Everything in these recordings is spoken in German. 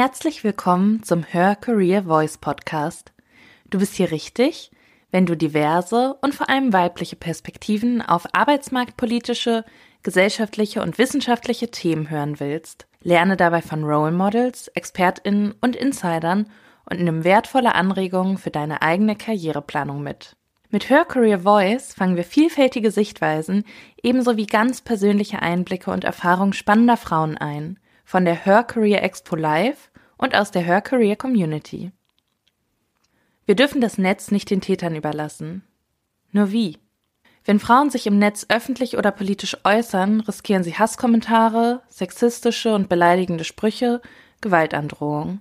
Herzlich willkommen zum Her Career Voice Podcast. Du bist hier richtig, wenn du diverse und vor allem weibliche Perspektiven auf arbeitsmarktpolitische, gesellschaftliche und wissenschaftliche Themen hören willst. Lerne dabei von Role Models, ExpertInnen und Insidern und nimm wertvolle Anregungen für deine eigene Karriereplanung mit. Mit Her Career Voice fangen wir vielfältige Sichtweisen ebenso wie ganz persönliche Einblicke und Erfahrungen spannender Frauen ein, von der Her Career Expo Live und aus der Her Career Community. Wir dürfen das Netz nicht den Tätern überlassen. Nur wie? Wenn Frauen sich im Netz öffentlich oder politisch äußern, riskieren sie Hasskommentare, sexistische und beleidigende Sprüche, Gewaltandrohung.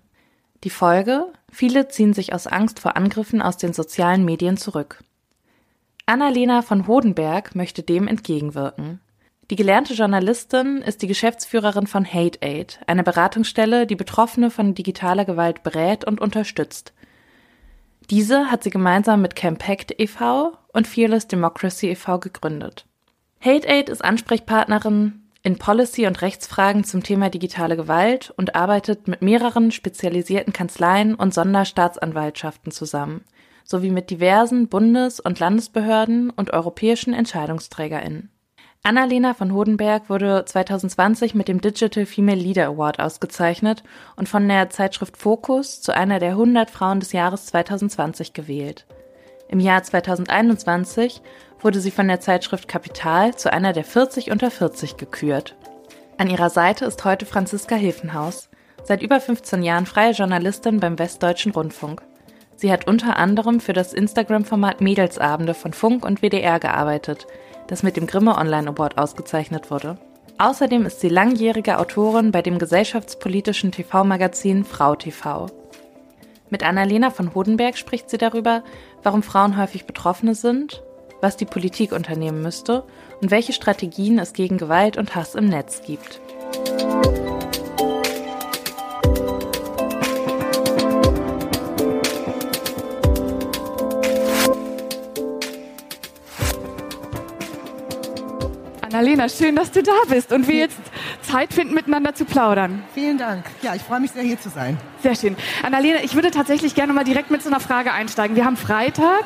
Die Folge? Viele ziehen sich aus Angst vor Angriffen aus den sozialen Medien zurück. Annalena von Hodenberg möchte dem entgegenwirken. Die gelernte Journalistin ist die Geschäftsführerin von Hate Aid, eine Beratungsstelle, die Betroffene von digitaler Gewalt berät und unterstützt. Diese hat sie gemeinsam mit Campact e.V. und Fearless Democracy e.V. gegründet. Hate Aid ist Ansprechpartnerin in Policy- und Rechtsfragen zum Thema digitale Gewalt und arbeitet mit mehreren spezialisierten Kanzleien und Sonderstaatsanwaltschaften zusammen, sowie mit diversen Bundes- und Landesbehörden und europäischen EntscheidungsträgerInnen. Annalena von Hodenberg wurde 2020 mit dem Digital Female Leader Award ausgezeichnet und von der Zeitschrift Focus zu einer der 100 Frauen des Jahres 2020 gewählt. Im Jahr 2021 wurde sie von der Zeitschrift Kapital zu einer der 40 unter 40 gekürt. An ihrer Seite ist heute Franziska Hilfenhaus, seit über 15 Jahren freie Journalistin beim Westdeutschen Rundfunk. Sie hat unter anderem für das Instagram-Format Mädelsabende von Funk und WDR gearbeitet – das mit dem Grimme Online Award ausgezeichnet wurde. Außerdem ist sie langjährige Autorin bei dem gesellschaftspolitischen TV-Magazin Frau TV. Mit Annalena von Hodenberg spricht sie darüber, warum Frauen häufig Betroffene sind, was die Politik unternehmen müsste und welche Strategien es gegen Gewalt und Hass im Netz gibt. Annalena, schön, dass du da bist und wir jetzt Zeit finden, miteinander zu plaudern. Vielen Dank. Ja, ich freue mich sehr, hier zu sein. Sehr schön. Annalena, ich würde tatsächlich gerne mal direkt mit so einer Frage einsteigen. Wir haben Freitag.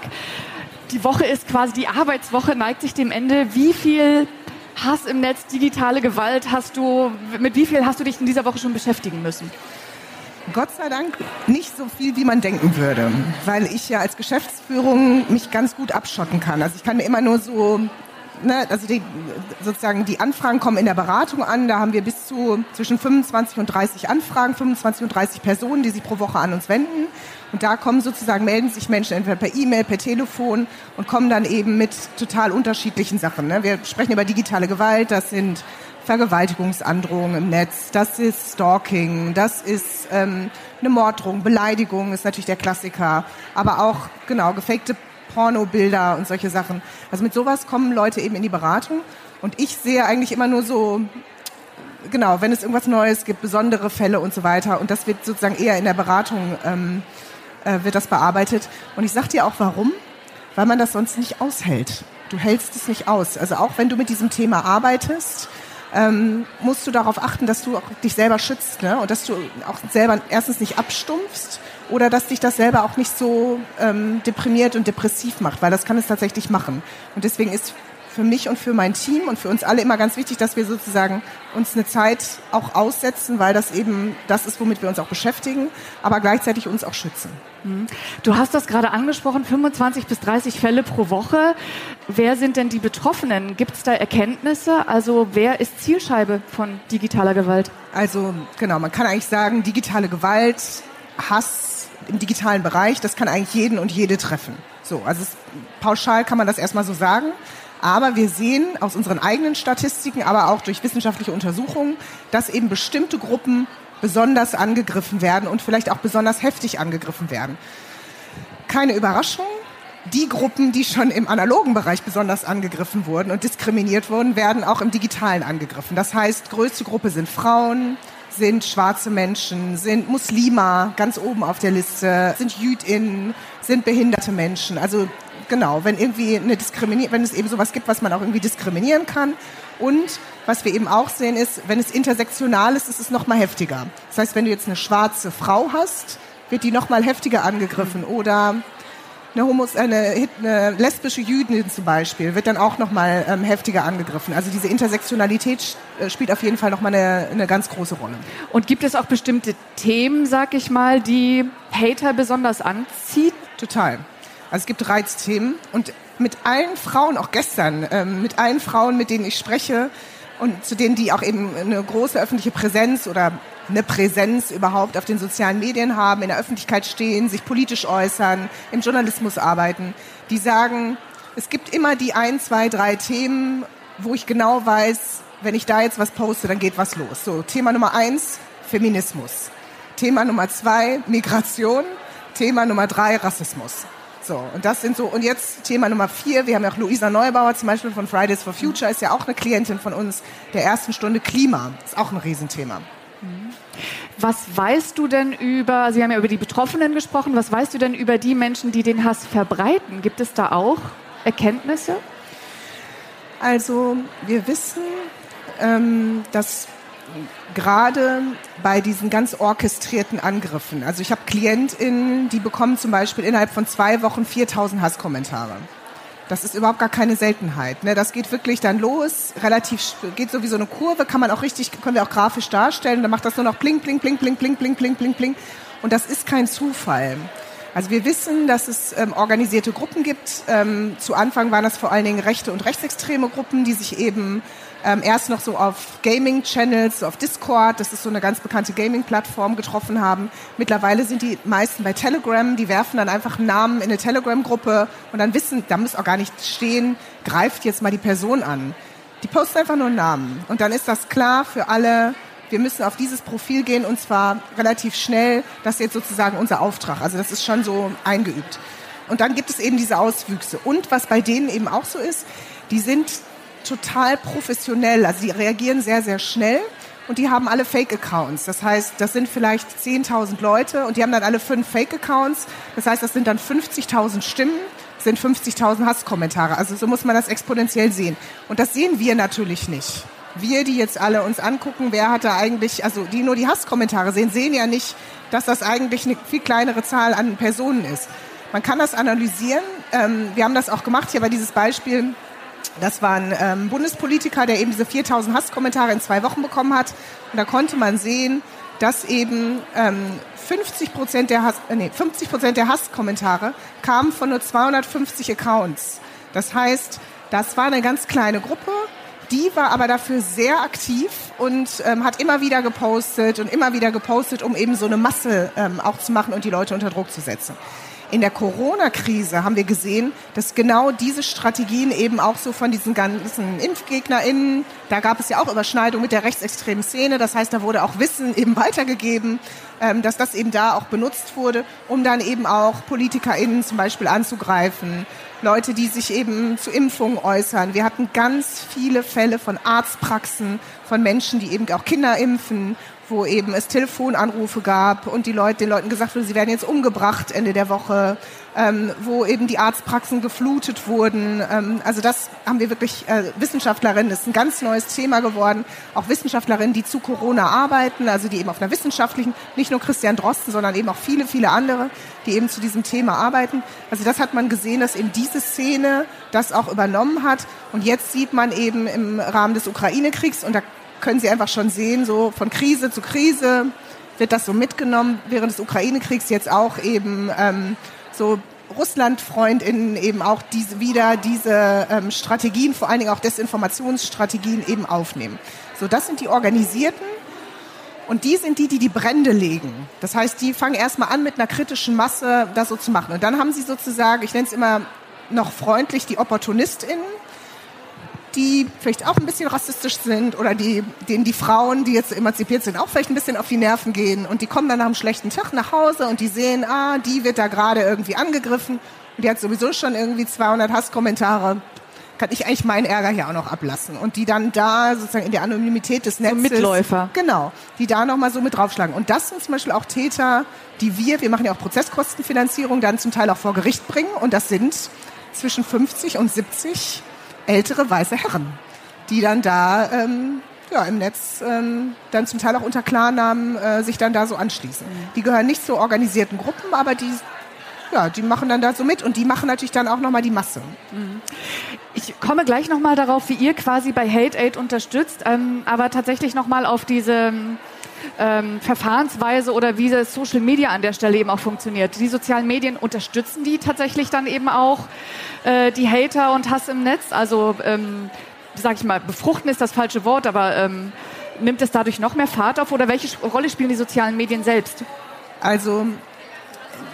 Die Woche ist quasi die Arbeitswoche, neigt sich dem Ende. Wie viel Hass im Netz, digitale Gewalt hast du, mit wie viel hast du dich in dieser Woche schon beschäftigen müssen? Gott sei Dank nicht so viel, wie man denken würde, weil ich ja als Geschäftsführung mich ganz gut abschotten kann. Also ich kann mir immer nur so ne, also die, sozusagen die Anfragen kommen in der Beratung an. Da haben wir bis zu zwischen 25 und 30 Anfragen, 25 und 30 Personen, die sich pro Woche an uns wenden. Und da kommen sozusagen, melden sich Menschen entweder per E-Mail, per Telefon und kommen dann eben mit total unterschiedlichen Sachen. Ne? Wir sprechen über digitale Gewalt, das sind Vergewaltigungsandrohungen im Netz, das ist Stalking, das ist ähm, eine Morddrohung, Beleidigung ist natürlich der Klassiker, aber auch genau gefakte Pornobilder und solche Sachen. Also mit sowas kommen Leute eben in die Beratung. Und ich sehe eigentlich immer nur so, genau, wenn es irgendwas Neues gibt, besondere Fälle und so weiter. Und das wird sozusagen eher in der Beratung, ähm, äh, wird das bearbeitet. Und ich sag dir auch warum. Weil man das sonst nicht aushält. Du hältst es nicht aus. Also auch wenn du mit diesem Thema arbeitest, ähm, musst du darauf achten, dass du auch dich selber schützt ne? und dass du auch selber erstens nicht abstumpfst oder dass dich das selber auch nicht so ähm, deprimiert und depressiv macht, weil das kann es tatsächlich machen. Und deswegen ist für mich und für mein Team und für uns alle immer ganz wichtig, dass wir sozusagen uns eine Zeit auch aussetzen, weil das eben das ist, womit wir uns auch beschäftigen, aber gleichzeitig uns auch schützen. Mhm. Du hast das gerade angesprochen, 25 bis 30 Fälle pro Woche. Wer sind denn die Betroffenen? Gibt es da Erkenntnisse? Also wer ist Zielscheibe von digitaler Gewalt? Also genau, man kann eigentlich sagen, digitale Gewalt, Hass, im digitalen Bereich, das kann eigentlich jeden und jede treffen. So, also es, pauschal kann man das erstmal so sagen. Aber wir sehen aus unseren eigenen Statistiken, aber auch durch wissenschaftliche Untersuchungen, dass eben bestimmte Gruppen besonders angegriffen werden und vielleicht auch besonders heftig angegriffen werden. Keine Überraschung. Die Gruppen, die schon im analogen Bereich besonders angegriffen wurden und diskriminiert wurden, werden auch im digitalen angegriffen. Das heißt, größte Gruppe sind Frauen, sind schwarze Menschen, sind Muslima ganz oben auf der Liste, sind JüdInnen, sind behinderte Menschen. Also genau, wenn irgendwie eine diskriminiert, wenn es eben sowas gibt, was man auch irgendwie diskriminieren kann. Und was wir eben auch sehen ist, wenn es intersektional ist, ist es noch mal heftiger. Das heißt, wenn du jetzt eine schwarze Frau hast, wird die noch mal heftiger angegriffen. Oder eine, Homos, eine, eine lesbische Jüdin zum Beispiel wird dann auch noch mal ähm, heftiger angegriffen. Also diese Intersektionalität äh, spielt auf jeden Fall noch mal eine, eine ganz große Rolle. Und gibt es auch bestimmte Themen, sag ich mal, die Hater besonders anzieht? Total. Also es gibt Reizthemen und mit allen Frauen, auch gestern, ähm, mit allen Frauen, mit denen ich spreche und zu denen, die auch eben eine große öffentliche Präsenz oder eine Präsenz überhaupt auf den sozialen Medien haben, in der Öffentlichkeit stehen, sich politisch äußern, im Journalismus arbeiten, die sagen, es gibt immer die ein, zwei, drei Themen, wo ich genau weiß, wenn ich da jetzt was poste, dann geht was los. So, Thema Nummer eins, Feminismus. Thema Nummer zwei, Migration. Thema Nummer drei, Rassismus. So, und das sind so, und jetzt Thema Nummer vier, wir haben ja auch Luisa Neubauer zum Beispiel von Fridays for Future, ist ja auch eine Klientin von uns, der ersten Stunde Klima, ist auch ein Riesenthema. Was weißt du denn über, Sie haben ja über die Betroffenen gesprochen, was weißt du denn über die Menschen, die den Hass verbreiten? Gibt es da auch Erkenntnisse? Also wir wissen, ähm, dass gerade bei diesen ganz orchestrierten Angriffen, also ich habe KlientInnen, die bekommen zum Beispiel innerhalb von zwei Wochen 4000 Hasskommentare. Das ist überhaupt gar keine Seltenheit. Ne? Das geht wirklich dann los, relativ, geht so wie so eine Kurve, kann man auch richtig, können wir auch grafisch darstellen. Dann macht das nur noch blink, blink, blink, blink, blink, blink, blink, blink, blink. Und das ist kein Zufall. Also wir wissen, dass es ähm, organisierte Gruppen gibt. Ähm, zu Anfang waren das vor allen Dingen rechte und rechtsextreme Gruppen, die sich eben ähm, erst noch so auf Gaming-Channels, so auf Discord, das ist so eine ganz bekannte Gaming-Plattform, getroffen haben. Mittlerweile sind die meisten bei Telegram, die werfen dann einfach einen Namen in eine Telegram-Gruppe und dann wissen, da muss auch gar nicht stehen, greift jetzt mal die Person an. Die posten einfach nur einen Namen und dann ist das klar für alle, wir müssen auf dieses Profil gehen und zwar relativ schnell. Das ist jetzt sozusagen unser Auftrag. Also das ist schon so eingeübt. Und dann gibt es eben diese Auswüchse. Und was bei denen eben auch so ist, die sind total professionell. Also die reagieren sehr, sehr schnell und die haben alle Fake-Accounts. Das heißt, das sind vielleicht 10.000 Leute und die haben dann alle fünf Fake-Accounts. Das heißt, das sind dann 50.000 Stimmen, sind 50.000 Hasskommentare. Also so muss man das exponentiell sehen. Und das sehen wir natürlich nicht. Wir, die jetzt alle uns angucken, wer hat da eigentlich, also die nur die Hasskommentare sehen, sehen ja nicht, dass das eigentlich eine viel kleinere Zahl an Personen ist. Man kann das analysieren. Ähm, wir haben das auch gemacht hier bei dieses Beispiel das war ein ähm, Bundespolitiker, der eben diese 4000 Hasskommentare in zwei Wochen bekommen hat. Und da konnte man sehen, dass eben ähm, 50 Prozent der, Hass, äh, nee, 50 Prozent der Hasskommentare kamen von nur 250 Accounts. Das heißt, das war eine ganz kleine Gruppe. Die war aber dafür sehr aktiv und ähm, hat immer wieder gepostet und immer wieder gepostet, um eben so eine Masse ähm, auch zu machen und die Leute unter Druck zu setzen in der Corona-Krise haben wir gesehen, dass genau diese Strategien eben auch so von diesen ganzen ImpfgegnerInnen, da gab es ja auch Überschneidung mit der rechtsextremen Szene, das heißt, da wurde auch Wissen eben weitergegeben, ähm, dass das eben da auch benutzt wurde, um dann eben auch PolitikerInnen zum Beispiel anzugreifen, Leute, die sich eben zu Impfungen äußern. Wir hatten ganz viele Fälle von Arztpraxen, von Menschen, die eben auch Kinder impfen wo eben es Telefonanrufe gab und die Leute, den Leuten gesagt wurde, sie werden jetzt umgebracht Ende der Woche, ähm, wo eben die Arztpraxen geflutet wurden. Ähm, also das haben wir wirklich, äh, Wissenschaftlerinnen, das ist ein ganz neues Thema geworden, auch Wissenschaftlerinnen, die zu Corona arbeiten, also die eben auf einer wissenschaftlichen, nicht nur Christian Drosten, sondern eben auch viele, viele andere, die eben zu diesem Thema arbeiten. Also das hat man gesehen, dass eben diese Szene das auch übernommen hat und jetzt sieht man eben im Rahmen des Ukraine-Kriegs und da können Sie einfach schon sehen, so von Krise zu Krise wird das so mitgenommen. Während des Ukraine-Kriegs jetzt auch eben ähm, so Russland-FreundInnen eben auch diese, wieder diese ähm, Strategien, vor allen Dingen auch Desinformationsstrategien eben aufnehmen. So, das sind die Organisierten und die sind die, die die Brände legen. Das heißt, die fangen erstmal an, mit einer kritischen Masse das so zu machen. Und dann haben sie sozusagen, ich nenne es immer noch freundlich, die OpportunistInnen, die vielleicht auch ein bisschen rassistisch sind oder die, denen die Frauen, die jetzt emanzipiert sind, auch vielleicht ein bisschen auf die Nerven gehen und die kommen dann nach einem schlechten Tag nach Hause und die sehen, ah, die wird da gerade irgendwie angegriffen und die hat sowieso schon irgendwie 200 Hasskommentare. Kann ich eigentlich meinen Ärger hier auch noch ablassen und die dann da sozusagen in der Anonymität des Netzes. So Mitläufer. Genau. Die da nochmal so mit draufschlagen. Und das sind zum Beispiel auch Täter, die wir, wir machen ja auch Prozesskostenfinanzierung, dann zum Teil auch vor Gericht bringen und das sind zwischen 50 und 70 ältere weiße Herren, die dann da ähm, ja, im Netz ähm, dann zum Teil auch unter Klarnamen äh, sich dann da so anschließen. Die gehören nicht zu organisierten Gruppen, aber die ja, die machen dann da so mit und die machen natürlich dann auch nochmal die Masse. Ich komme gleich nochmal darauf, wie ihr quasi bei Hate Aid unterstützt, ähm, aber tatsächlich nochmal auf diese ähm, Verfahrensweise oder wie das Social Media an der Stelle eben auch funktioniert. Die sozialen Medien unterstützen die tatsächlich dann eben auch äh, die Hater und Hass im Netz. Also, ähm, sag ich mal, befruchten ist das falsche Wort, aber ähm, nimmt es dadurch noch mehr Fahrt auf oder welche Rolle spielen die sozialen Medien selbst? Also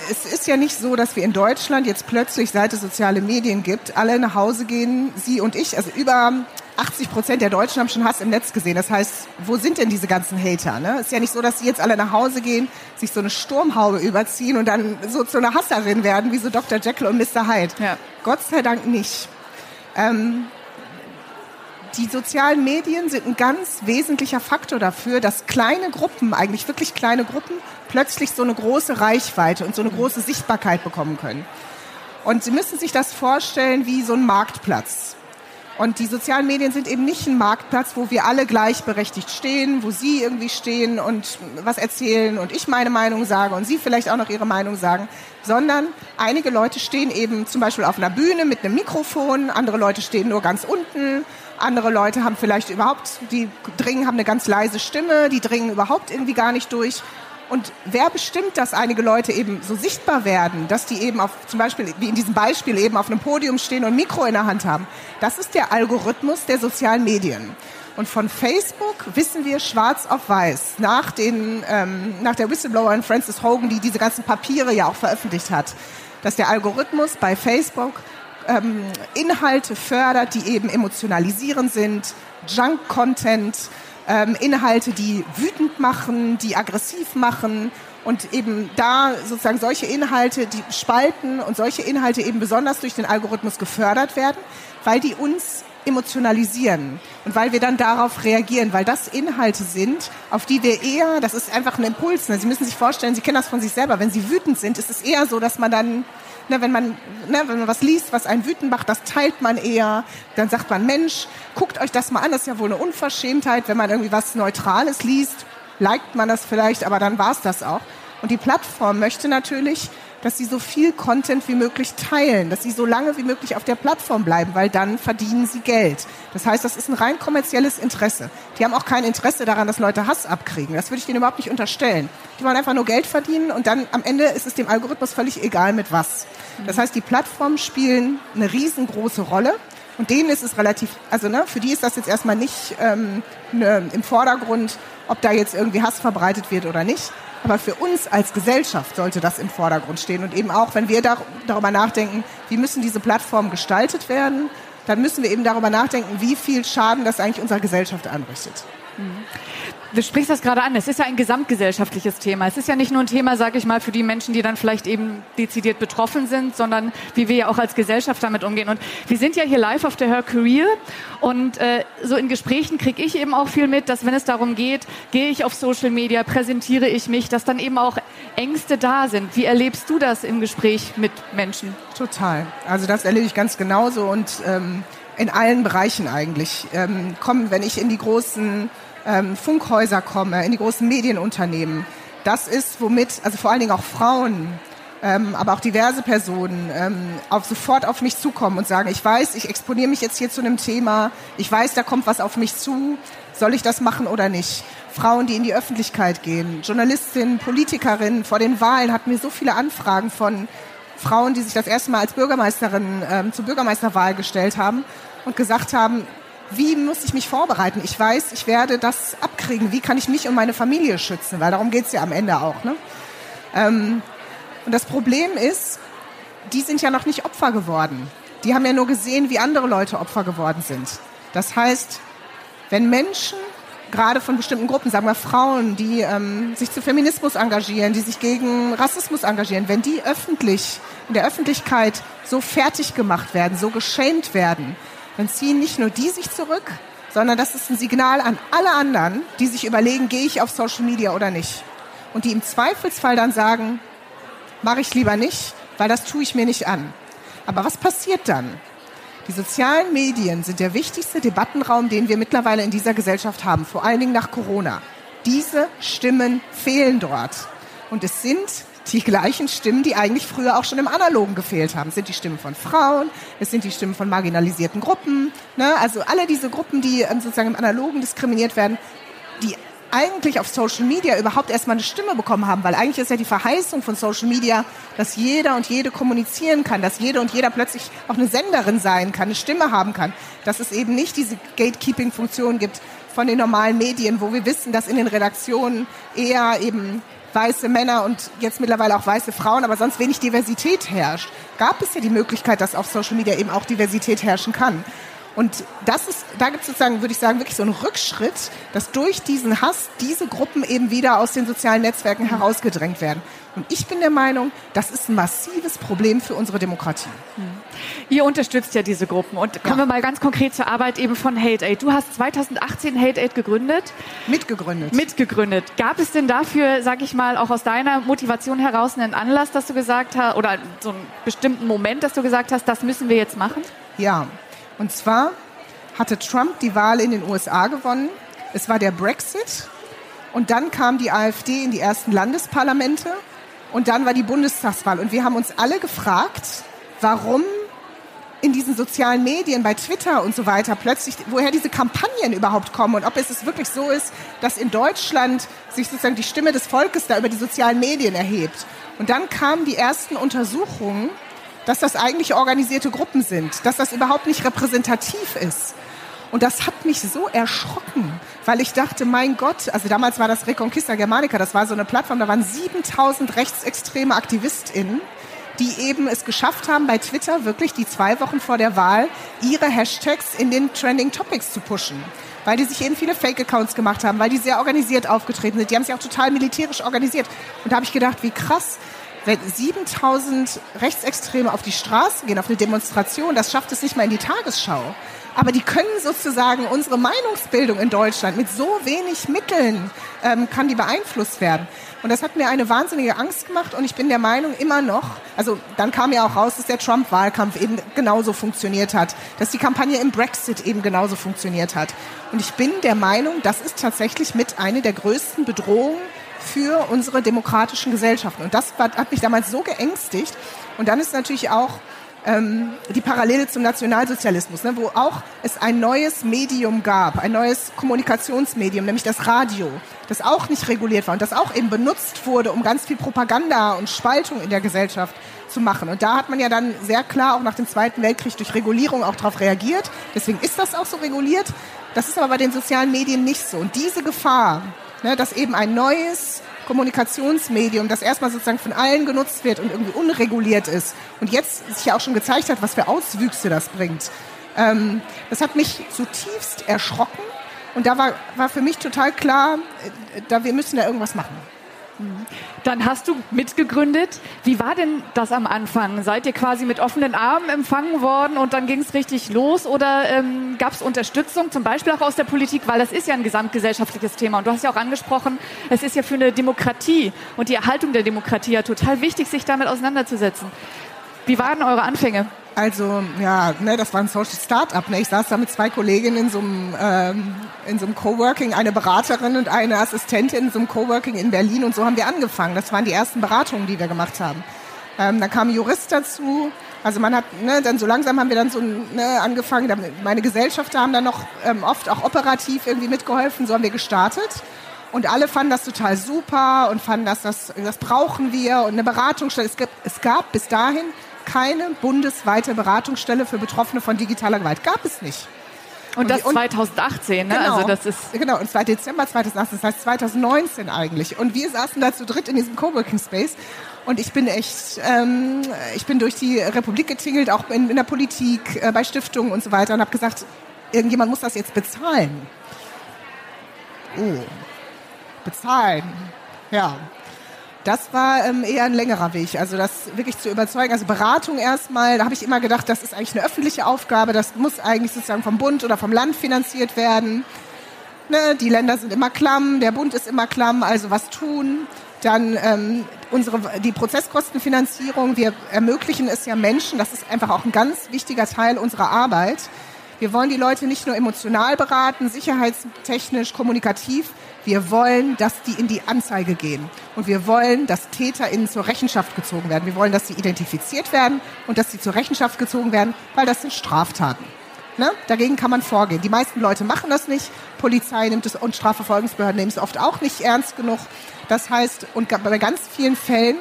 es ist ja nicht so, dass wir in Deutschland jetzt plötzlich, seit es soziale Medien gibt, alle nach Hause gehen, Sie und ich, also über 80 Prozent der Deutschen haben schon Hass im Netz gesehen. Das heißt, wo sind denn diese ganzen Hater? Ne? Es ist ja nicht so, dass sie jetzt alle nach Hause gehen, sich so eine Sturmhaube überziehen und dann so zu einer Hasserin werden, wie so Dr. Jekyll und Mr. Hyde. Ja. Gott sei Dank nicht. Ähm, die sozialen Medien sind ein ganz wesentlicher Faktor dafür, dass kleine Gruppen, eigentlich wirklich kleine Gruppen, plötzlich so eine große Reichweite und so eine große Sichtbarkeit bekommen können. Und Sie müssen sich das vorstellen wie so ein Marktplatz. Und die sozialen Medien sind eben nicht ein Marktplatz, wo wir alle gleichberechtigt stehen, wo Sie irgendwie stehen und was erzählen und ich meine Meinung sage und Sie vielleicht auch noch Ihre Meinung sagen, sondern einige Leute stehen eben zum Beispiel auf einer Bühne mit einem Mikrofon, andere Leute stehen nur ganz unten, andere Leute haben vielleicht überhaupt, die dringen, haben eine ganz leise Stimme, die dringen überhaupt irgendwie gar nicht durch. Und wer bestimmt, dass einige Leute eben so sichtbar werden, dass die eben auf, zum Beispiel, wie in diesem Beispiel eben auf einem Podium stehen und ein Mikro in der Hand haben? Das ist der Algorithmus der sozialen Medien. Und von Facebook wissen wir schwarz auf weiß, nach, den, ähm, nach der Whistleblowerin Frances Hogan, die diese ganzen Papiere ja auch veröffentlicht hat, dass der Algorithmus bei Facebook ähm, Inhalte fördert, die eben emotionalisierend sind, Junk-Content, ähm, Inhalte, die wütend machen, die aggressiv machen und eben da sozusagen solche Inhalte, die spalten und solche Inhalte eben besonders durch den Algorithmus gefördert werden, weil die uns emotionalisieren und weil wir dann darauf reagieren, weil das Inhalte sind, auf die wir eher, das ist einfach ein Impuls. Ne? Sie müssen sich vorstellen, Sie kennen das von sich selber, wenn Sie wütend sind, ist es eher so, dass man dann Ne, wenn, man, ne, wenn man was liest, was einen wütend macht, das teilt man eher. Dann sagt man, Mensch, guckt euch das mal an. Das ist ja wohl eine Unverschämtheit. Wenn man irgendwie was Neutrales liest, liked man das vielleicht, aber dann war es das auch. Und die Plattform möchte natürlich, dass sie so viel Content wie möglich teilen, dass sie so lange wie möglich auf der Plattform bleiben, weil dann verdienen sie Geld. Das heißt, das ist ein rein kommerzielles Interesse. Die haben auch kein Interesse daran, dass Leute Hass abkriegen. Das würde ich denen überhaupt nicht unterstellen. Die wollen einfach nur Geld verdienen und dann am Ende ist es dem Algorithmus völlig egal mit was. Das heißt, die Plattformen spielen eine riesengroße Rolle. Und denen ist es relativ, also ne, für die ist das jetzt erstmal nicht ähm, ne, im Vordergrund, ob da jetzt irgendwie Hass verbreitet wird oder nicht. Aber für uns als Gesellschaft sollte das im Vordergrund stehen. Und eben auch, wenn wir dar darüber nachdenken, wie müssen diese Plattformen gestaltet werden, dann müssen wir eben darüber nachdenken, wie viel Schaden das eigentlich unserer Gesellschaft anrichtet. Mhm. Du sprichst das gerade an. Es ist ja ein gesamtgesellschaftliches Thema. Es ist ja nicht nur ein Thema, sage ich mal, für die Menschen, die dann vielleicht eben dezidiert betroffen sind, sondern wie wir ja auch als Gesellschaft damit umgehen. Und wir sind ja hier live auf der Her Career und äh, so in Gesprächen kriege ich eben auch viel mit, dass wenn es darum geht, gehe ich auf Social Media, präsentiere ich mich, dass dann eben auch Ängste da sind. Wie erlebst du das im Gespräch mit Menschen? Total. Also das erlebe ich ganz genauso und ähm, in allen Bereichen eigentlich. Ähm, kommen, wenn ich in die großen ähm, Funkhäuser komme, in die großen Medienunternehmen. Das ist, womit, also vor allen Dingen auch Frauen, ähm, aber auch diverse Personen ähm, auf, sofort auf mich zukommen und sagen, ich weiß, ich exponiere mich jetzt hier zu einem Thema, ich weiß, da kommt was auf mich zu, soll ich das machen oder nicht? Frauen, die in die Öffentlichkeit gehen, Journalistinnen, Politikerinnen, vor den Wahlen hatten wir so viele Anfragen von Frauen, die sich das erste Mal als Bürgermeisterin ähm, zur Bürgermeisterwahl gestellt haben und gesagt haben, wie muss ich mich vorbereiten? Ich weiß, ich werde das abkriegen. Wie kann ich mich und meine Familie schützen? Weil darum geht es ja am Ende auch. Ne? Ähm, und das Problem ist, die sind ja noch nicht Opfer geworden. Die haben ja nur gesehen, wie andere Leute Opfer geworden sind. Das heißt, wenn Menschen, gerade von bestimmten Gruppen, sagen wir Frauen, die ähm, sich zu Feminismus engagieren, die sich gegen Rassismus engagieren, wenn die öffentlich, in der Öffentlichkeit so fertig gemacht werden, so geschämt werden, dann ziehen nicht nur die sich zurück, sondern das ist ein Signal an alle anderen, die sich überlegen, gehe ich auf Social Media oder nicht. Und die im Zweifelsfall dann sagen, mache ich lieber nicht, weil das tue ich mir nicht an. Aber was passiert dann? Die sozialen Medien sind der wichtigste Debattenraum, den wir mittlerweile in dieser Gesellschaft haben, vor allen Dingen nach Corona. Diese Stimmen fehlen dort. Und es sind die gleichen Stimmen, die eigentlich früher auch schon im Analogen gefehlt haben. Es sind die Stimmen von Frauen, es sind die Stimmen von marginalisierten Gruppen. Ne? Also alle diese Gruppen, die ähm, sozusagen im Analogen diskriminiert werden, die eigentlich auf Social Media überhaupt erstmal eine Stimme bekommen haben, weil eigentlich ist ja die Verheißung von Social Media, dass jeder und jede kommunizieren kann, dass jede und jeder plötzlich auch eine Senderin sein kann, eine Stimme haben kann, dass es eben nicht diese Gatekeeping-Funktion gibt von den normalen Medien, wo wir wissen, dass in den Redaktionen eher eben weiße Männer und jetzt mittlerweile auch weiße Frauen, aber sonst wenig Diversität herrscht, gab es ja die Möglichkeit, dass auf Social Media eben auch Diversität herrschen kann. Und das ist, da gibt es sozusagen, würde ich sagen, wirklich so einen Rückschritt, dass durch diesen Hass diese Gruppen eben wieder aus den sozialen Netzwerken herausgedrängt werden. Und ich bin der Meinung, das ist ein massives Problem für unsere Demokratie. Hm. Ihr unterstützt ja diese Gruppen. Und kommen ja. wir mal ganz konkret zur Arbeit eben von Hate Aid. Du hast 2018 Hate Aid gegründet. Mitgegründet. Mitgegründet. Gab es denn dafür, sag ich mal, auch aus deiner Motivation heraus einen Anlass, dass du gesagt hast, oder so einen bestimmten Moment, dass du gesagt hast, das müssen wir jetzt machen? Ja, und zwar hatte Trump die Wahl in den USA gewonnen. Es war der Brexit. Und dann kam die AfD in die ersten Landesparlamente. Und dann war die Bundestagswahl. Und wir haben uns alle gefragt, warum in diesen sozialen Medien, bei Twitter und so weiter, plötzlich, woher diese Kampagnen überhaupt kommen und ob es wirklich so ist, dass in Deutschland sich sozusagen die Stimme des Volkes da über die sozialen Medien erhebt. Und dann kamen die ersten Untersuchungen dass das eigentlich organisierte Gruppen sind, dass das überhaupt nicht repräsentativ ist. Und das hat mich so erschrocken, weil ich dachte, mein Gott, also damals war das Reconquista Germanica, das war so eine Plattform, da waren 7000 rechtsextreme AktivistInnen, die eben es geschafft haben, bei Twitter wirklich die zwei Wochen vor der Wahl ihre Hashtags in den Trending Topics zu pushen. Weil die sich eben viele Fake-Accounts gemacht haben, weil die sehr organisiert aufgetreten sind. Die haben sich auch total militärisch organisiert. Und da habe ich gedacht, wie krass, wenn 7000 Rechtsextreme auf die Straße gehen, auf eine Demonstration, das schafft es nicht mal in die Tagesschau. Aber die können sozusagen unsere Meinungsbildung in Deutschland mit so wenig Mitteln ähm, kann die beeinflusst werden. Und das hat mir eine wahnsinnige Angst gemacht und ich bin der Meinung immer noch, also dann kam ja auch raus, dass der Trump-Wahlkampf eben genauso funktioniert hat, dass die Kampagne im Brexit eben genauso funktioniert hat. Und ich bin der Meinung, das ist tatsächlich mit einer der größten Bedrohungen für unsere demokratischen Gesellschaften. Und das hat mich damals so geängstigt. Und dann ist natürlich auch ähm, die Parallele zum Nationalsozialismus, ne, wo auch es ein neues Medium gab, ein neues Kommunikationsmedium, nämlich das Radio, das auch nicht reguliert war und das auch eben benutzt wurde, um ganz viel Propaganda und Spaltung in der Gesellschaft zu machen. Und da hat man ja dann sehr klar auch nach dem Zweiten Weltkrieg durch Regulierung auch darauf reagiert. Deswegen ist das auch so reguliert. Das ist aber bei den sozialen Medien nicht so. Und diese Gefahr, ne, dass eben ein neues Kommunikationsmedium, das erstmal sozusagen von allen genutzt wird und irgendwie unreguliert ist und jetzt sich ja auch schon gezeigt hat, was für Auswüchse das bringt. Ähm, das hat mich zutiefst erschrocken und da war, war für mich total klar, äh, da wir müssen da irgendwas machen. Dann hast du mitgegründet. Wie war denn das am Anfang? Seid ihr quasi mit offenen Armen empfangen worden und dann ging es richtig los? Oder ähm, gab es Unterstützung, zum Beispiel auch aus der Politik? Weil das ist ja ein gesamtgesellschaftliches Thema. Und du hast ja auch angesprochen, es ist ja für eine Demokratie und die Erhaltung der Demokratie ja total wichtig, sich damit auseinanderzusetzen. Wie waren eure Anfänge? Also ja, ne, das war ein Social Startup. Ne? Ich saß da mit zwei Kolleginnen in so einem, ähm, in so einem Coworking, eine Beraterin und eine Assistentin in so einem Coworking in Berlin und so haben wir angefangen. Das waren die ersten Beratungen, die wir gemacht haben. Ähm, dann kam ein Jurist dazu. Also man hat, ne, dann so langsam haben wir dann so ne, angefangen. Meine Gesellschafter haben dann noch ähm, oft auch operativ irgendwie mitgeholfen. So haben wir gestartet. Und alle fanden das total super und fanden, dass das, das brauchen wir und eine Beratungsstelle. Es gab, es gab bis dahin keine bundesweite Beratungsstelle für Betroffene von digitaler Gewalt. Gab es nicht. Und, das und, 2018, ne? Genau, also das ist genau, und zwar Dezember 2018, das heißt 2019 eigentlich. Und wir saßen da zu dritt in diesem Coworking Space und ich bin echt, ähm, ich bin durch die Republik getingelt, auch in, in der Politik, äh, bei Stiftungen und so weiter und habe gesagt, irgendjemand muss das jetzt bezahlen. Oh, bezahlen. Ja, das war ähm, eher ein längerer Weg. Also das wirklich zu überzeugen. Also Beratung erstmal, da habe ich immer gedacht, das ist eigentlich eine öffentliche Aufgabe. Das muss eigentlich sozusagen vom Bund oder vom Land finanziert werden. Ne, die Länder sind immer klamm, der Bund ist immer klamm, also was tun. Dann ähm, unsere, die Prozesskostenfinanzierung. Wir ermöglichen es ja Menschen, das ist einfach auch ein ganz wichtiger Teil unserer Arbeit. Wir wollen die Leute nicht nur emotional beraten, sicherheitstechnisch, kommunikativ. Wir wollen, dass die in die Anzeige gehen. Und wir wollen, dass TäterInnen zur Rechenschaft gezogen werden. Wir wollen, dass sie identifiziert werden und dass sie zur Rechenschaft gezogen werden, weil das sind Straftaten. Ne? Dagegen kann man vorgehen. Die meisten Leute machen das nicht. Polizei nimmt es und Strafverfolgungsbehörden nehmen es oft auch nicht ernst genug. Das heißt, und bei ganz vielen Fällen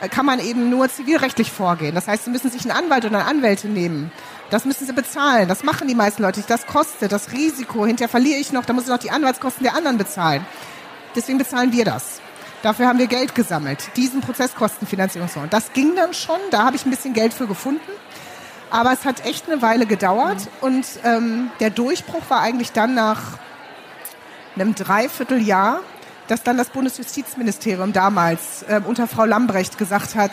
äh, kann man eben nur zivilrechtlich vorgehen. Das heißt, sie müssen sich einen Anwalt oder eine Anwälte nehmen. Das müssen sie bezahlen. Das machen die meisten Leute. Das kostet, das Risiko. Hinterher verliere ich noch, da muss ich noch die Anwaltskosten der anderen bezahlen. Deswegen bezahlen wir das. Dafür haben wir Geld gesammelt, diesen Prozesskostenfinanzierungsfonds. Das ging dann schon, da habe ich ein bisschen Geld für gefunden. Aber es hat echt eine Weile gedauert mhm. und ähm, der Durchbruch war eigentlich dann nach einem Dreivierteljahr, dass dann das Bundesjustizministerium damals äh, unter Frau Lambrecht gesagt hat,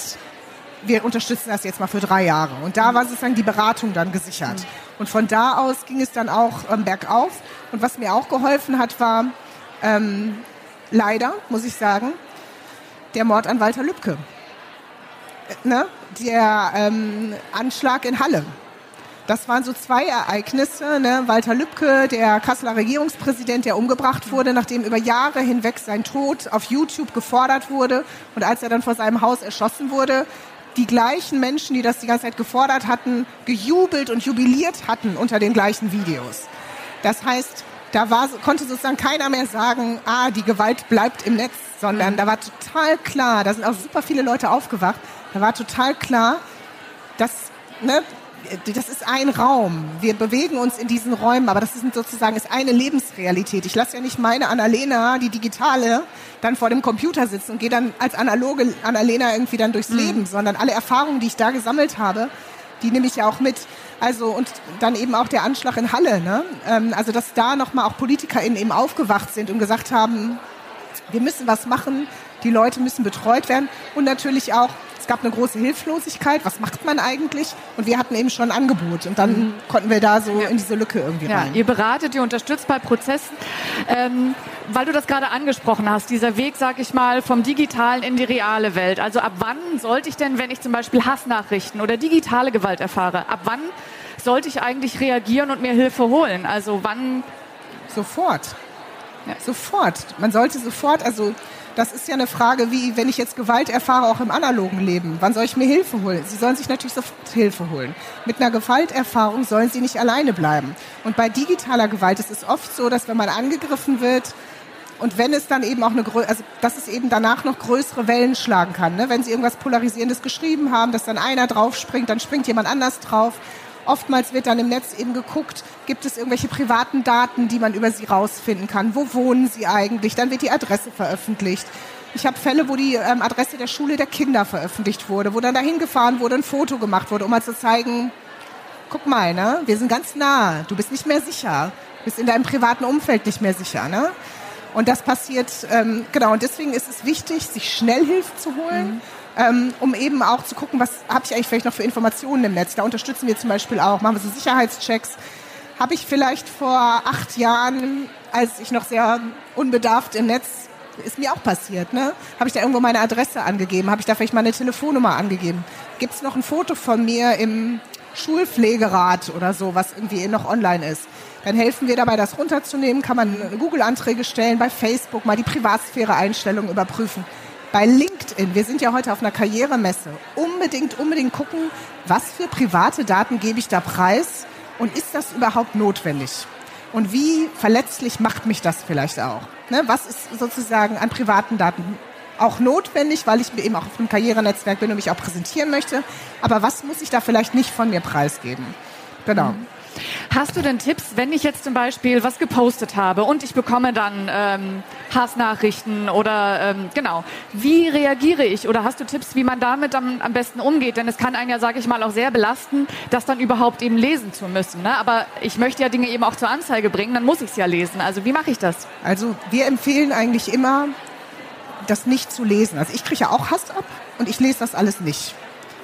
wir unterstützen das jetzt mal für drei Jahre. Und da war sozusagen die Beratung dann gesichert. Mhm. Und von da aus ging es dann auch ähm, bergauf. Und was mir auch geholfen hat, war ähm, leider, muss ich sagen, der Mord an Walter Lübcke ne, der ähm, Anschlag in Halle. Das waren so zwei Ereignisse. Ne? Walter Lübcke, der Kasseler Regierungspräsident, der umgebracht wurde, nachdem über Jahre hinweg sein Tod auf YouTube gefordert wurde. Und als er dann vor seinem Haus erschossen wurde, die gleichen Menschen, die das die ganze Zeit gefordert hatten, gejubelt und jubiliert hatten unter den gleichen Videos. Das heißt, da war, konnte sozusagen keiner mehr sagen, ah, die Gewalt bleibt im Netz, sondern da war total klar, da sind auch super viele Leute aufgewacht, da war total klar, dass, ne, das ist ein Raum. Wir bewegen uns in diesen Räumen, aber das ist sozusagen ist eine Lebensrealität. Ich lasse ja nicht meine Annalena, die digitale, dann vor dem Computer sitzen und gehe dann als analoge Annalena irgendwie dann durchs mhm. Leben, sondern alle Erfahrungen, die ich da gesammelt habe, die nehme ich ja auch mit. Also und dann eben auch der Anschlag in Halle. Ne? Ähm, also dass da nochmal auch PolitikerInnen eben aufgewacht sind und gesagt haben, wir müssen was machen, die Leute müssen betreut werden und natürlich auch gab eine große Hilflosigkeit. Was macht man eigentlich? Und wir hatten eben schon ein Angebot. Und dann mhm. konnten wir da so ja. in diese Lücke irgendwie ja, rein. Ihr beratet, ihr unterstützt bei Prozessen. Ähm, weil du das gerade angesprochen hast, dieser Weg, sag ich mal, vom Digitalen in die reale Welt. Also ab wann sollte ich denn, wenn ich zum Beispiel Hassnachrichten oder digitale Gewalt erfahre, ab wann sollte ich eigentlich reagieren und mir Hilfe holen? Also wann? Sofort. Ja. Sofort. Man sollte sofort, also das ist ja eine Frage, wie wenn ich jetzt Gewalt erfahre, auch im analogen Leben. Wann soll ich mir Hilfe holen? Sie sollen sich natürlich sofort Hilfe holen. Mit einer Gewalterfahrung sollen sie nicht alleine bleiben. Und bei digitaler Gewalt ist es oft so, dass wenn man angegriffen wird, und wenn es dann eben auch eine also dass es eben danach noch größere Wellen schlagen kann, ne? wenn sie irgendwas polarisierendes geschrieben haben, dass dann einer draufspringt, dann springt jemand anders drauf. Oftmals wird dann im Netz eben geguckt, gibt es irgendwelche privaten Daten, die man über sie rausfinden kann? Wo wohnen sie eigentlich? Dann wird die Adresse veröffentlicht. Ich habe Fälle, wo die ähm, Adresse der Schule der Kinder veröffentlicht wurde, wo dann dahin gefahren wurde, ein Foto gemacht wurde, um mal zu zeigen, guck mal, ne, wir sind ganz nah, du bist nicht mehr sicher, du bist in deinem privaten Umfeld nicht mehr sicher, ne? Und das passiert, ähm, genau, und deswegen ist es wichtig, sich schnell Hilfe zu holen. Mhm ähm, um eben auch zu gucken, was habe ich eigentlich vielleicht noch für Informationen im Netz. Da unterstützen wir zum Beispiel auch, machen wir so Sicherheitschecks. Habe ich vielleicht vor acht Jahren, als ich noch sehr unbedarft im Netz, ist mir auch passiert, ne? Habe ich da irgendwo meine Adresse angegeben? Habe ich da vielleicht meine Telefonnummer angegeben? Gibt es noch ein Foto von mir im Schulpflegerat oder so, was irgendwie noch online ist? Dann helfen wir dabei, das runterzunehmen. Kann man Google-Anträge stellen, bei Facebook mal die Privatsphäre-Einstellungen überprüfen bei LinkedIn, wir sind ja heute auf einer Karrieremesse, unbedingt, unbedingt gucken, was für private Daten gebe ich da preis und ist das überhaupt notwendig? Und wie verletzlich macht mich das vielleicht auch? Ne? Was ist sozusagen an privaten Daten auch notwendig, weil ich eben auch auf einem Karrierenetzwerk bin und mich auch präsentieren möchte. Aber was muss ich da vielleicht nicht von mir preisgeben? Genau. Mhm. Hast du denn Tipps, wenn ich jetzt zum Beispiel was gepostet habe und ich bekomme dann ähm, Hassnachrichten oder ähm, genau, wie reagiere ich? Oder hast du Tipps, wie man damit am, am besten umgeht? Denn es kann einen ja, sage ich mal, auch sehr belasten, das dann überhaupt eben lesen zu müssen. Ne? Aber ich möchte ja Dinge eben auch zur Anzeige bringen, dann muss ich es ja lesen. Also wie mache ich das? Also wir empfehlen eigentlich immer, das nicht zu lesen. Also ich kriege ja auch Hass ab und ich lese das alles nicht.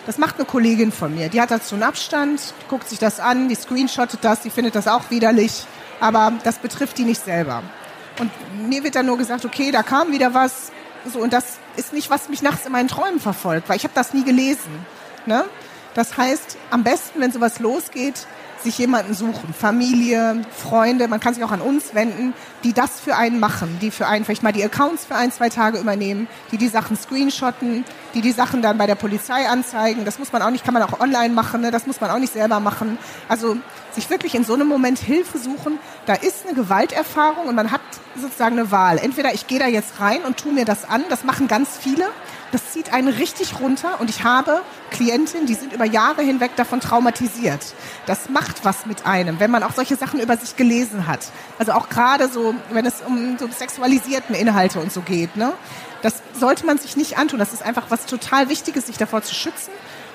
Das macht eine Kollegin von mir. Die hat dazu einen Abstand, guckt sich das an, die screenshottet das, die findet das auch widerlich. Aber das betrifft die nicht selber. Und mir wird dann nur gesagt, okay, da kam wieder was. So, und das ist nicht, was mich nachts in meinen Träumen verfolgt, weil ich habe das nie gelesen. Ne? Das heißt, am besten, wenn sowas losgeht, sich jemanden suchen, Familie, Freunde, man kann sich auch an uns wenden, die das für einen machen, die für einen vielleicht mal die Accounts für ein, zwei Tage übernehmen, die die Sachen screenshotten, die die Sachen dann bei der Polizei anzeigen. Das muss man auch nicht, kann man auch online machen, ne? das muss man auch nicht selber machen. Also sich wirklich in so einem Moment Hilfe suchen, da ist eine Gewalterfahrung und man hat sozusagen eine Wahl. Entweder ich gehe da jetzt rein und tue mir das an, das machen ganz viele, das zieht einen richtig runter und ich habe Klientinnen, die sind über Jahre hinweg davon traumatisiert. Das macht was mit einem, wenn man auch solche Sachen über sich gelesen hat. Also auch gerade so, wenn es um so sexualisierten Inhalte und so geht, ne? Das sollte man sich nicht antun. Das ist einfach was total Wichtiges, sich davor zu schützen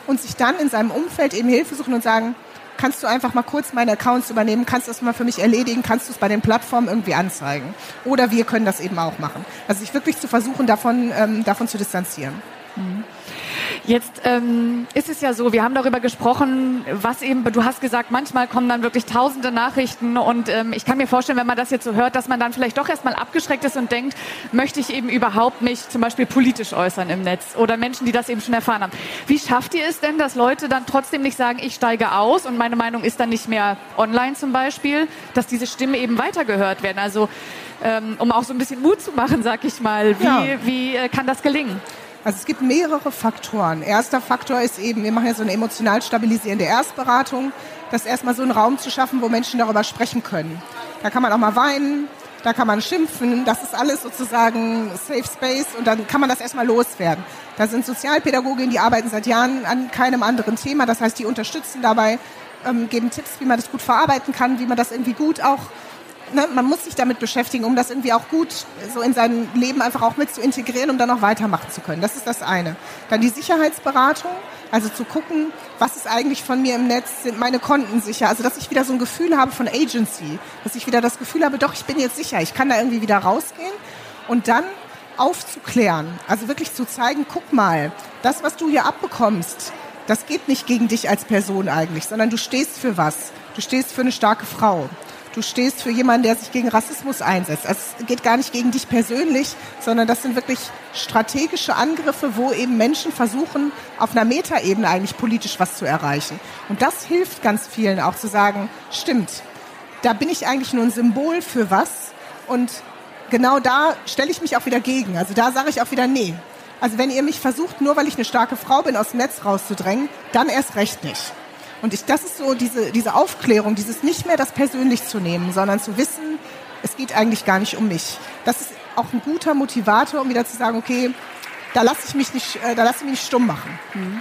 und sich dann in seinem Umfeld eben Hilfe suchen und sagen, kannst du einfach mal kurz meine Accounts übernehmen, kannst du das mal für mich erledigen, kannst du es bei den Plattformen irgendwie anzeigen. Oder wir können das eben auch machen. Also sich wirklich zu versuchen, davon, ähm, davon zu distanzieren. Mhm. Jetzt ähm, ist es ja so, wir haben darüber gesprochen, was eben, du hast gesagt, manchmal kommen dann wirklich tausende Nachrichten und ähm, ich kann mir vorstellen, wenn man das jetzt so hört, dass man dann vielleicht doch erstmal abgeschreckt ist und denkt, möchte ich eben überhaupt nicht zum Beispiel politisch äußern im Netz oder Menschen, die das eben schon erfahren haben. Wie schafft ihr es denn, dass Leute dann trotzdem nicht sagen, ich steige aus und meine Meinung ist dann nicht mehr online zum Beispiel, dass diese Stimmen eben weitergehört werden? Also ähm, um auch so ein bisschen Mut zu machen, sag ich mal. Wie, ja. wie äh, kann das gelingen? Also es gibt mehrere Faktoren. Erster Faktor ist eben, wir machen ja so eine emotional stabilisierende Erstberatung, das erstmal so einen Raum zu schaffen, wo Menschen darüber sprechen können. Da kann man auch mal weinen, da kann man schimpfen, das ist alles sozusagen Safe Space und dann kann man das erstmal loswerden. Da sind Sozialpädagoginnen, die arbeiten seit Jahren an keinem anderen Thema, das heißt, die unterstützen dabei, ähm, geben Tipps, wie man das gut verarbeiten kann, wie man das irgendwie gut auch ne, man muss sich damit beschäftigen, um das irgendwie auch gut so in sein Leben einfach auch mit zu integrieren, um dann auch weitermachen zu können. Das ist das eine. Dann die Sicherheitsberatung, also zu gucken, was ist eigentlich von mir im Netz, sind meine Konten sicher. Also dass ich wieder so ein Gefühl habe von Agency, dass ich wieder das Gefühl habe, doch, ich bin jetzt sicher, ich kann da irgendwie wieder rausgehen und dann aufzuklären, also wirklich zu zeigen, guck mal, das, was du hier abbekommst, das geht nicht gegen dich als Person eigentlich, sondern du stehst für was. Du stehst für eine starke Frau du stehst für jemanden, der sich gegen Rassismus einsetzt. Also es geht gar nicht gegen dich persönlich, sondern das sind wirklich strategische Angriffe, wo eben Menschen versuchen, auf einer Metaebene eigentlich politisch was zu erreichen. Und das hilft ganz vielen auch zu sagen, stimmt, da bin ich eigentlich nur ein Symbol für was und genau da stelle ich mich auch wieder gegen. Also da sage ich auch wieder, nee. Also wenn ihr mich versucht, nur weil ich eine starke Frau bin, aus dem Netz rauszudrängen, dann erst recht nicht. Und ich, das ist so diese, diese Aufklärung, dieses nicht mehr das persönlich zu nehmen, sondern zu wissen, es geht eigentlich gar nicht um mich. Das ist auch ein guter Motivator, um wieder zu sagen, okay, da lasse ich mich nicht, äh, da lasse ich mich nicht stumm machen. Mhm.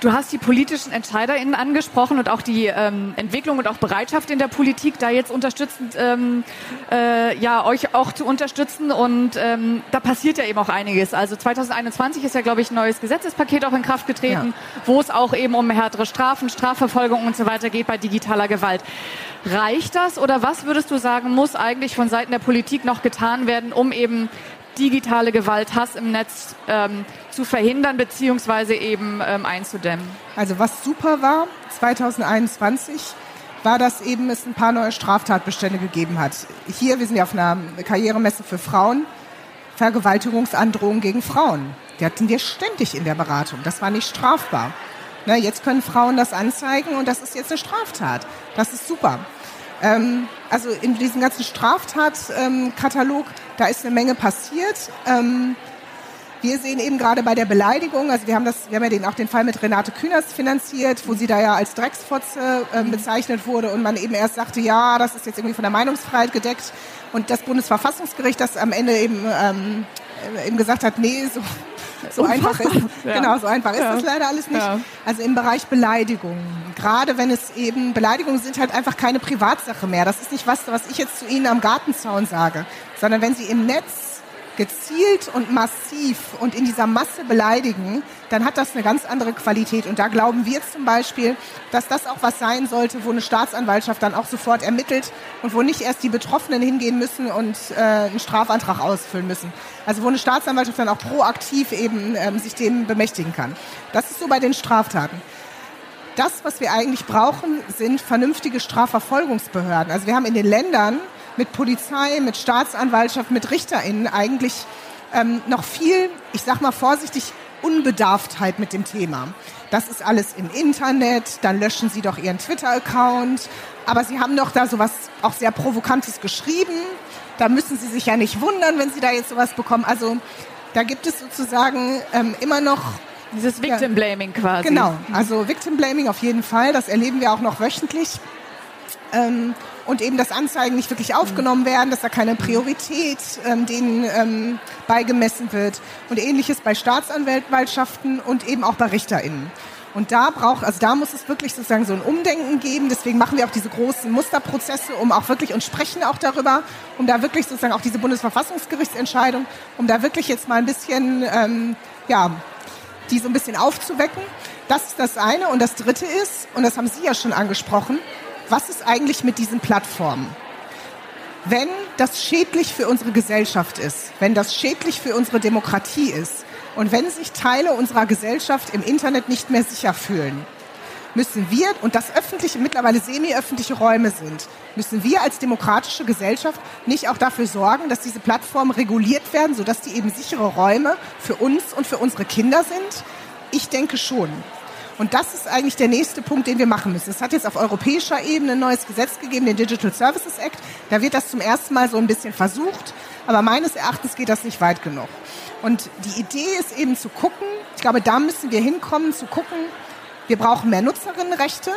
Du hast die politischen EntscheiderInnen angesprochen und auch die ähm, Entwicklung und auch Bereitschaft in der Politik, da jetzt unterstützend, ähm, äh, ja, euch auch zu unterstützen. Und ähm, da passiert ja eben auch einiges. Also 2021 ist ja, glaube ich, ein neues Gesetzespaket auch in Kraft getreten, ja. wo es auch eben um härtere Strafen, Strafverfolgung und so weiter geht bei digitaler Gewalt. Reicht das oder was würdest du sagen, muss eigentlich von Seiten der Politik noch getan werden, um eben digitale Gewalt, Hass im Netz ähm, zu verhindern bzw. eben ähm, einzudämmen. Also was super war 2021, war, dass eben es ein paar neue Straftatbestände gegeben hat. Hier, wir sind ja auf einer Karrieremesse für Frauen, Vergewaltigungsandrohungen gegen Frauen. Die hatten wir ständig in der Beratung. Das war nicht strafbar. Na, jetzt können Frauen das anzeigen und das ist jetzt eine Straftat. Das ist super. Ähm, also in diesem ganzen Straftatkatalog, da ist eine Menge passiert. Ähm, wir sehen eben gerade bei der Beleidigung, also wir haben das, wir haben ja den, auch den Fall mit Renate Künast finanziert, wo sie da ja als Drecksfotze äh, bezeichnet wurde und man eben erst sagte, ja, das ist jetzt irgendwie von der Meinungsfreiheit gedeckt und das Bundesverfassungsgericht das am Ende eben, ähm, eben gesagt hat, nee, so, so einfach ist, ja. genau, so einfach ist ja. das leider alles nicht. Ja. Also im Bereich Beleidigung, gerade wenn es eben, Beleidigungen sind halt einfach keine Privatsache mehr. Das ist nicht was, was ich jetzt zu Ihnen am Gartenzaun sage, sondern wenn Sie im Netz gezielt und massiv und in dieser Masse beleidigen, dann hat das eine ganz andere Qualität. Und da glauben wir zum Beispiel, dass das auch was sein sollte, wo eine Staatsanwaltschaft dann auch sofort ermittelt und wo nicht erst die Betroffenen hingehen müssen und äh, einen Strafantrag ausfüllen müssen. Also wo eine Staatsanwaltschaft dann auch proaktiv eben ähm, sich dem bemächtigen kann. Das ist so bei den Straftaten. Das, was wir eigentlich brauchen, sind vernünftige Strafverfolgungsbehörden. Also wir haben in den Ländern mit Polizei, mit Staatsanwaltschaft, mit RichterInnen eigentlich ähm, noch viel, ich sag mal vorsichtig, Unbedarftheit mit dem Thema. Das ist alles im Internet, dann löschen Sie doch Ihren Twitter-Account. Aber Sie haben doch da sowas auch sehr Provokantes geschrieben. Da müssen Sie sich ja nicht wundern, wenn Sie da jetzt sowas bekommen. Also da gibt es sozusagen ähm, immer noch dieses Victim Blaming quasi. Genau, also Victim Blaming auf jeden Fall. Das erleben wir auch noch wöchentlich. Ähm, und eben, dass Anzeigen nicht wirklich aufgenommen werden, dass da keine Priorität ähm, denen ähm, beigemessen wird und ähnliches bei Staatsanwaltschaften und eben auch bei RichterInnen. Und da braucht, also da muss es wirklich sozusagen so ein Umdenken geben. Deswegen machen wir auch diese großen Musterprozesse, um auch wirklich und sprechen auch darüber, um da wirklich sozusagen auch diese Bundesverfassungsgerichtsentscheidung, um da wirklich jetzt mal ein bisschen, ähm, ja, die so ein bisschen aufzuwecken. Das ist das eine. Und das dritte ist, und das haben Sie ja schon angesprochen, was ist eigentlich mit diesen Plattformen? Wenn das schädlich für unsere Gesellschaft ist, wenn das schädlich für unsere Demokratie ist und wenn sich Teile unserer Gesellschaft im Internet nicht mehr sicher fühlen, müssen wir, und das öffentliche, mittlerweile semi-öffentliche Räume sind, müssen wir als demokratische Gesellschaft nicht auch dafür sorgen, dass diese Plattformen reguliert werden, sodass die eben sichere Räume für uns und für unsere Kinder sind? Ich denke schon. Und das ist eigentlich der nächste Punkt, den wir machen müssen. Es hat jetzt auf europäischer Ebene ein neues Gesetz gegeben, den Digital Services Act. Da wird das zum ersten Mal so ein bisschen versucht. Aber meines Erachtens geht das nicht weit genug. Und die Idee ist eben zu gucken, ich glaube, da müssen wir hinkommen, zu gucken, wir brauchen mehr Nutzerinnenrechte,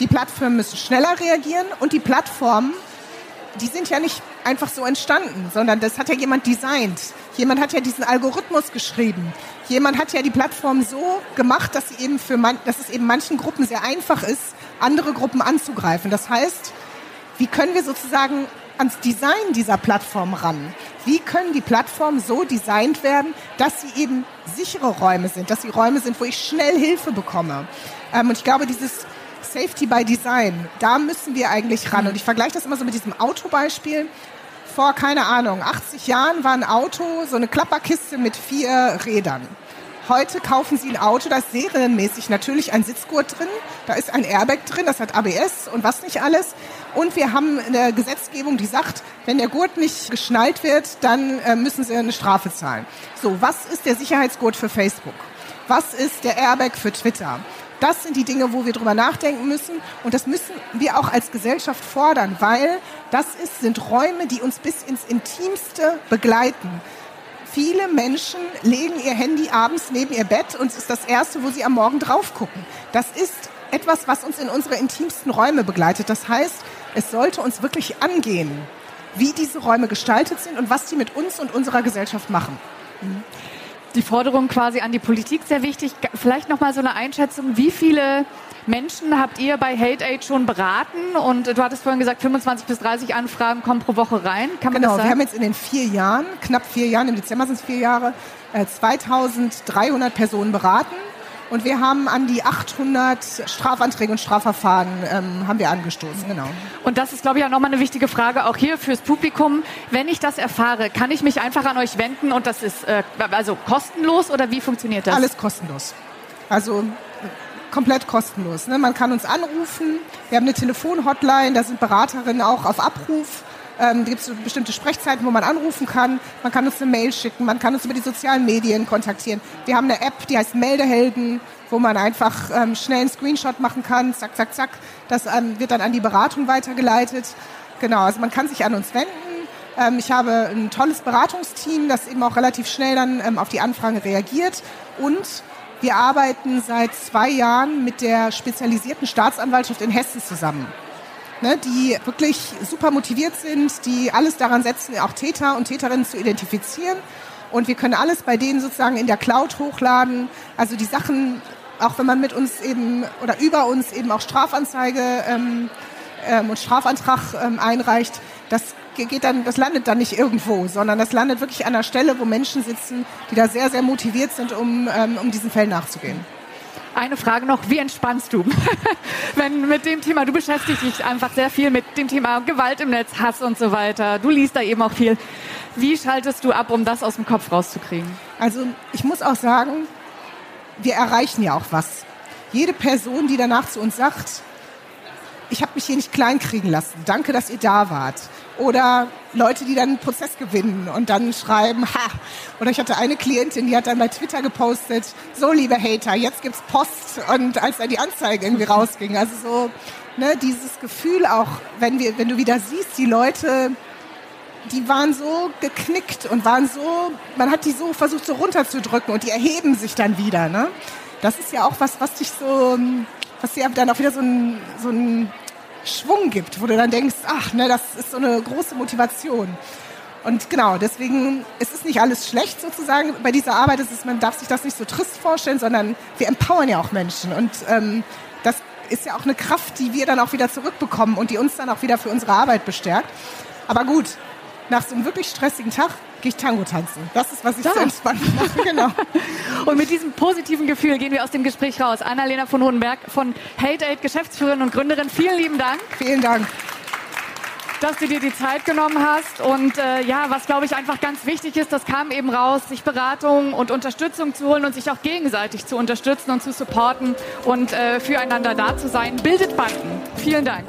die Plattformen müssen schneller reagieren und die Plattformen, die sind ja nicht einfach so entstanden, sondern das hat ja jemand designt. Jemand hat ja diesen Algorithmus geschrieben. Jemand hat ja die Plattform so gemacht, dass, sie eben für man, dass es eben manchen Gruppen sehr einfach ist, andere Gruppen anzugreifen. Das heißt, wie können wir sozusagen ans Design dieser Plattform ran? Wie können die Plattformen so designt werden, dass sie eben sichere Räume sind, dass sie Räume sind, wo ich schnell Hilfe bekomme? Ähm, und ich glaube, dieses Safety by Design, da müssen wir eigentlich ran. Und ich vergleiche das immer so mit diesem Autobeispiel vor, keine Ahnung, 80 Jahren war ein Auto so eine Klapperkiste mit vier Rädern. Heute kaufen Sie ein Auto, da ist serienmäßig natürlich ein Sitzgurt drin, da ist ein Airbag drin, das hat ABS und was nicht alles. Und wir haben eine Gesetzgebung, die sagt, wenn der Gurt nicht geschnallt wird, dann äh, müssen Sie eine Strafe zahlen. So, was ist der Sicherheitsgurt für Facebook? Was ist der Airbag für Twitter? Das sind die Dinge, wo wir drüber nachdenken müssen. Und das müssen wir auch als Gesellschaft fordern, weil das ist, sind Räume, die uns bis ins Intimste begleiten. Viele Menschen legen ihr Handy abends neben ihr Bett und es ist das Erste, wo sie am Morgen drauf gucken. Das ist etwas, was uns in unsere intimsten Räume begleitet. Das heißt, es sollte uns wirklich angehen, wie diese Räume gestaltet sind und was sie mit uns und unserer Gesellschaft machen. Mhm die Forderung quasi an die Politik sehr wichtig. Vielleicht noch mal so eine Einschätzung, wie viele Menschen habt ihr bei Hate Aid schon beraten? Und du hattest vorhin gesagt, 25 bis 30 Anfragen kommen pro Woche rein. Kann man genau, wir haben jetzt in den vier Jahren, knapp vier Jahren, im Dezember sind es vier Jahre, 2300 äh, Personen beraten. Und wir haben an die 800 Strafanträge und Strafverfahren ähm, haben wir angestoßen, genau. Und das ist, glaube ich, auch nochmal eine wichtige Frage, auch hier fürs Publikum. Wenn ich das erfahre, kann ich mich einfach an euch wenden und das ist äh, also kostenlos oder wie funktioniert das? Alles kostenlos. Also komplett kostenlos. Ne? Man kann uns anrufen. Wir haben eine Telefonhotline, da sind Beraterinnen auch auf Abruf. Ähm, da gibt es bestimmte Sprechzeiten, wo man anrufen kann. Man kann uns eine Mail schicken, man kann uns über die sozialen Medien kontaktieren. Wir haben eine App, die heißt Meldehelden, wo man einfach ähm, schnell einen Screenshot machen kann, zack, zack, zack. Das ähm, wird dann an die Beratung weitergeleitet. Genau, also man kann sich an uns wenden. Ähm, ich habe ein tolles Beratungsteam, das eben auch relativ schnell dann ähm, auf die Anfrage reagiert. Und wir arbeiten seit zwei Jahren mit der spezialisierten Staatsanwaltschaft in Hessen zusammen ne, die wirklich super motiviert sind, die alles daran setzen, auch Täter und Täterinnen zu identifizieren. Und wir können alles bei denen sozusagen in der Cloud hochladen. Also die Sachen, auch wenn man mit uns eben oder über uns eben auch Strafanzeige ähm, ähm, und Strafantrag ähm, einreicht, das geht dann, das landet dann nicht irgendwo, sondern das landet wirklich an der Stelle, wo Menschen sitzen, die da sehr, sehr motiviert sind, um, ähm, um diesen Fällen nachzugehen. Eine Frage noch, wie entspannst du? Wenn mit dem Thema, du beschäftigst dich einfach sehr viel mit dem Thema Gewalt im Netz, Hass und so weiter. Du liest da eben auch viel. Wie schaltest du ab, um das aus dem Kopf rauszukriegen? Also ich muss auch sagen, wir erreichen ja auch was. Jede Person, die danach zu uns sagt, ich habe mich hier nicht kleinkriegen lassen. Danke, dass ihr da wart. Oder Leute, die dann einen Prozess gewinnen und dann schreiben, ha. Oder ich hatte eine Klientin, die hat dann bei Twitter gepostet, so liebe Hater, jetzt gibt's Post. Und als dann die Anzeige irgendwie rausging, also so, ne, dieses Gefühl auch, wenn wir, wenn du wieder siehst, die Leute, die waren so geknickt und waren so, man hat die so versucht so runterzudrücken und die erheben sich dann wieder, ne. Das ist ja auch was, was dich so, was dir dann auch wieder so ein, so ein Schwung gibt, wo du dann denkst, ach, ne, das ist so eine große Motivation. Und genau, deswegen es ist nicht alles schlecht sozusagen bei dieser Arbeit. Es ist, man darf sich das nicht so trist vorstellen, sondern wir empowern ja auch Menschen. Und ähm, das ist ja auch eine Kraft, die wir dann auch wieder zurückbekommen und die uns dann auch wieder für unsere Arbeit bestärkt. Aber gut, nach so einem wirklich stressigen Tag gehe ich Tango tanzen. Das ist, was ich da. so entspannt mache. Genau. und mit diesem positiven Gefühl gehen wir aus dem Gespräch raus. Annalena von Hohenberg von Hate Aid, Geschäftsführerin und Gründerin. Vielen lieben Dank. Vielen Dank dass du dir die Zeit genommen hast. Und äh, ja, was glaube ich einfach ganz wichtig ist, das kam eben raus, sich Beratung und Unterstützung zu holen und sich auch gegenseitig zu unterstützen und zu supporten und äh, füreinander da zu sein, bildet Banden. Vielen Dank.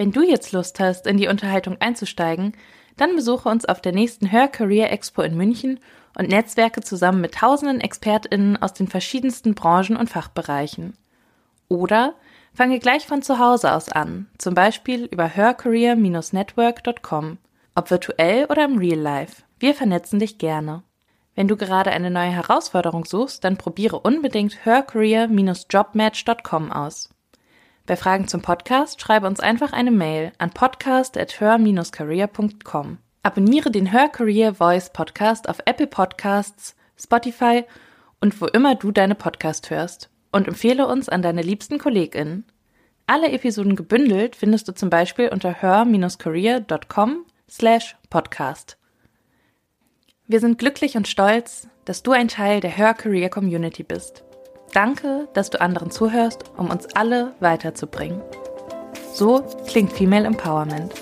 Wenn du jetzt Lust hast, in die Unterhaltung einzusteigen, dann besuche uns auf der nächsten Hör Career Expo in München und Netzwerke zusammen mit tausenden ExpertInnen aus den verschiedensten Branchen und Fachbereichen. Oder fange gleich von zu Hause aus an, zum Beispiel über hörcareer-network.com, ob virtuell oder im Real Life. Wir vernetzen dich gerne. Wenn du gerade eine neue Herausforderung suchst, dann probiere unbedingt hörcareer-jobmatch.com aus. Bei Fragen zum Podcast schreibe uns einfach eine Mail an podcast@hör-career.com. Abonniere den Hör Career Voice Podcast auf Apple Podcasts, Spotify und wo immer du deine Podcast hörst und empfehle uns an deine liebsten KollegInnen. Alle Episoden gebündelt findest du zum Beispiel unter hör-career.com slash podcast. Wir sind glücklich und stolz, dass du ein Teil der Hör Career Community bist. Danke, dass du anderen zuhörst, um uns alle weiterzubringen. So klingt Female Empowerment.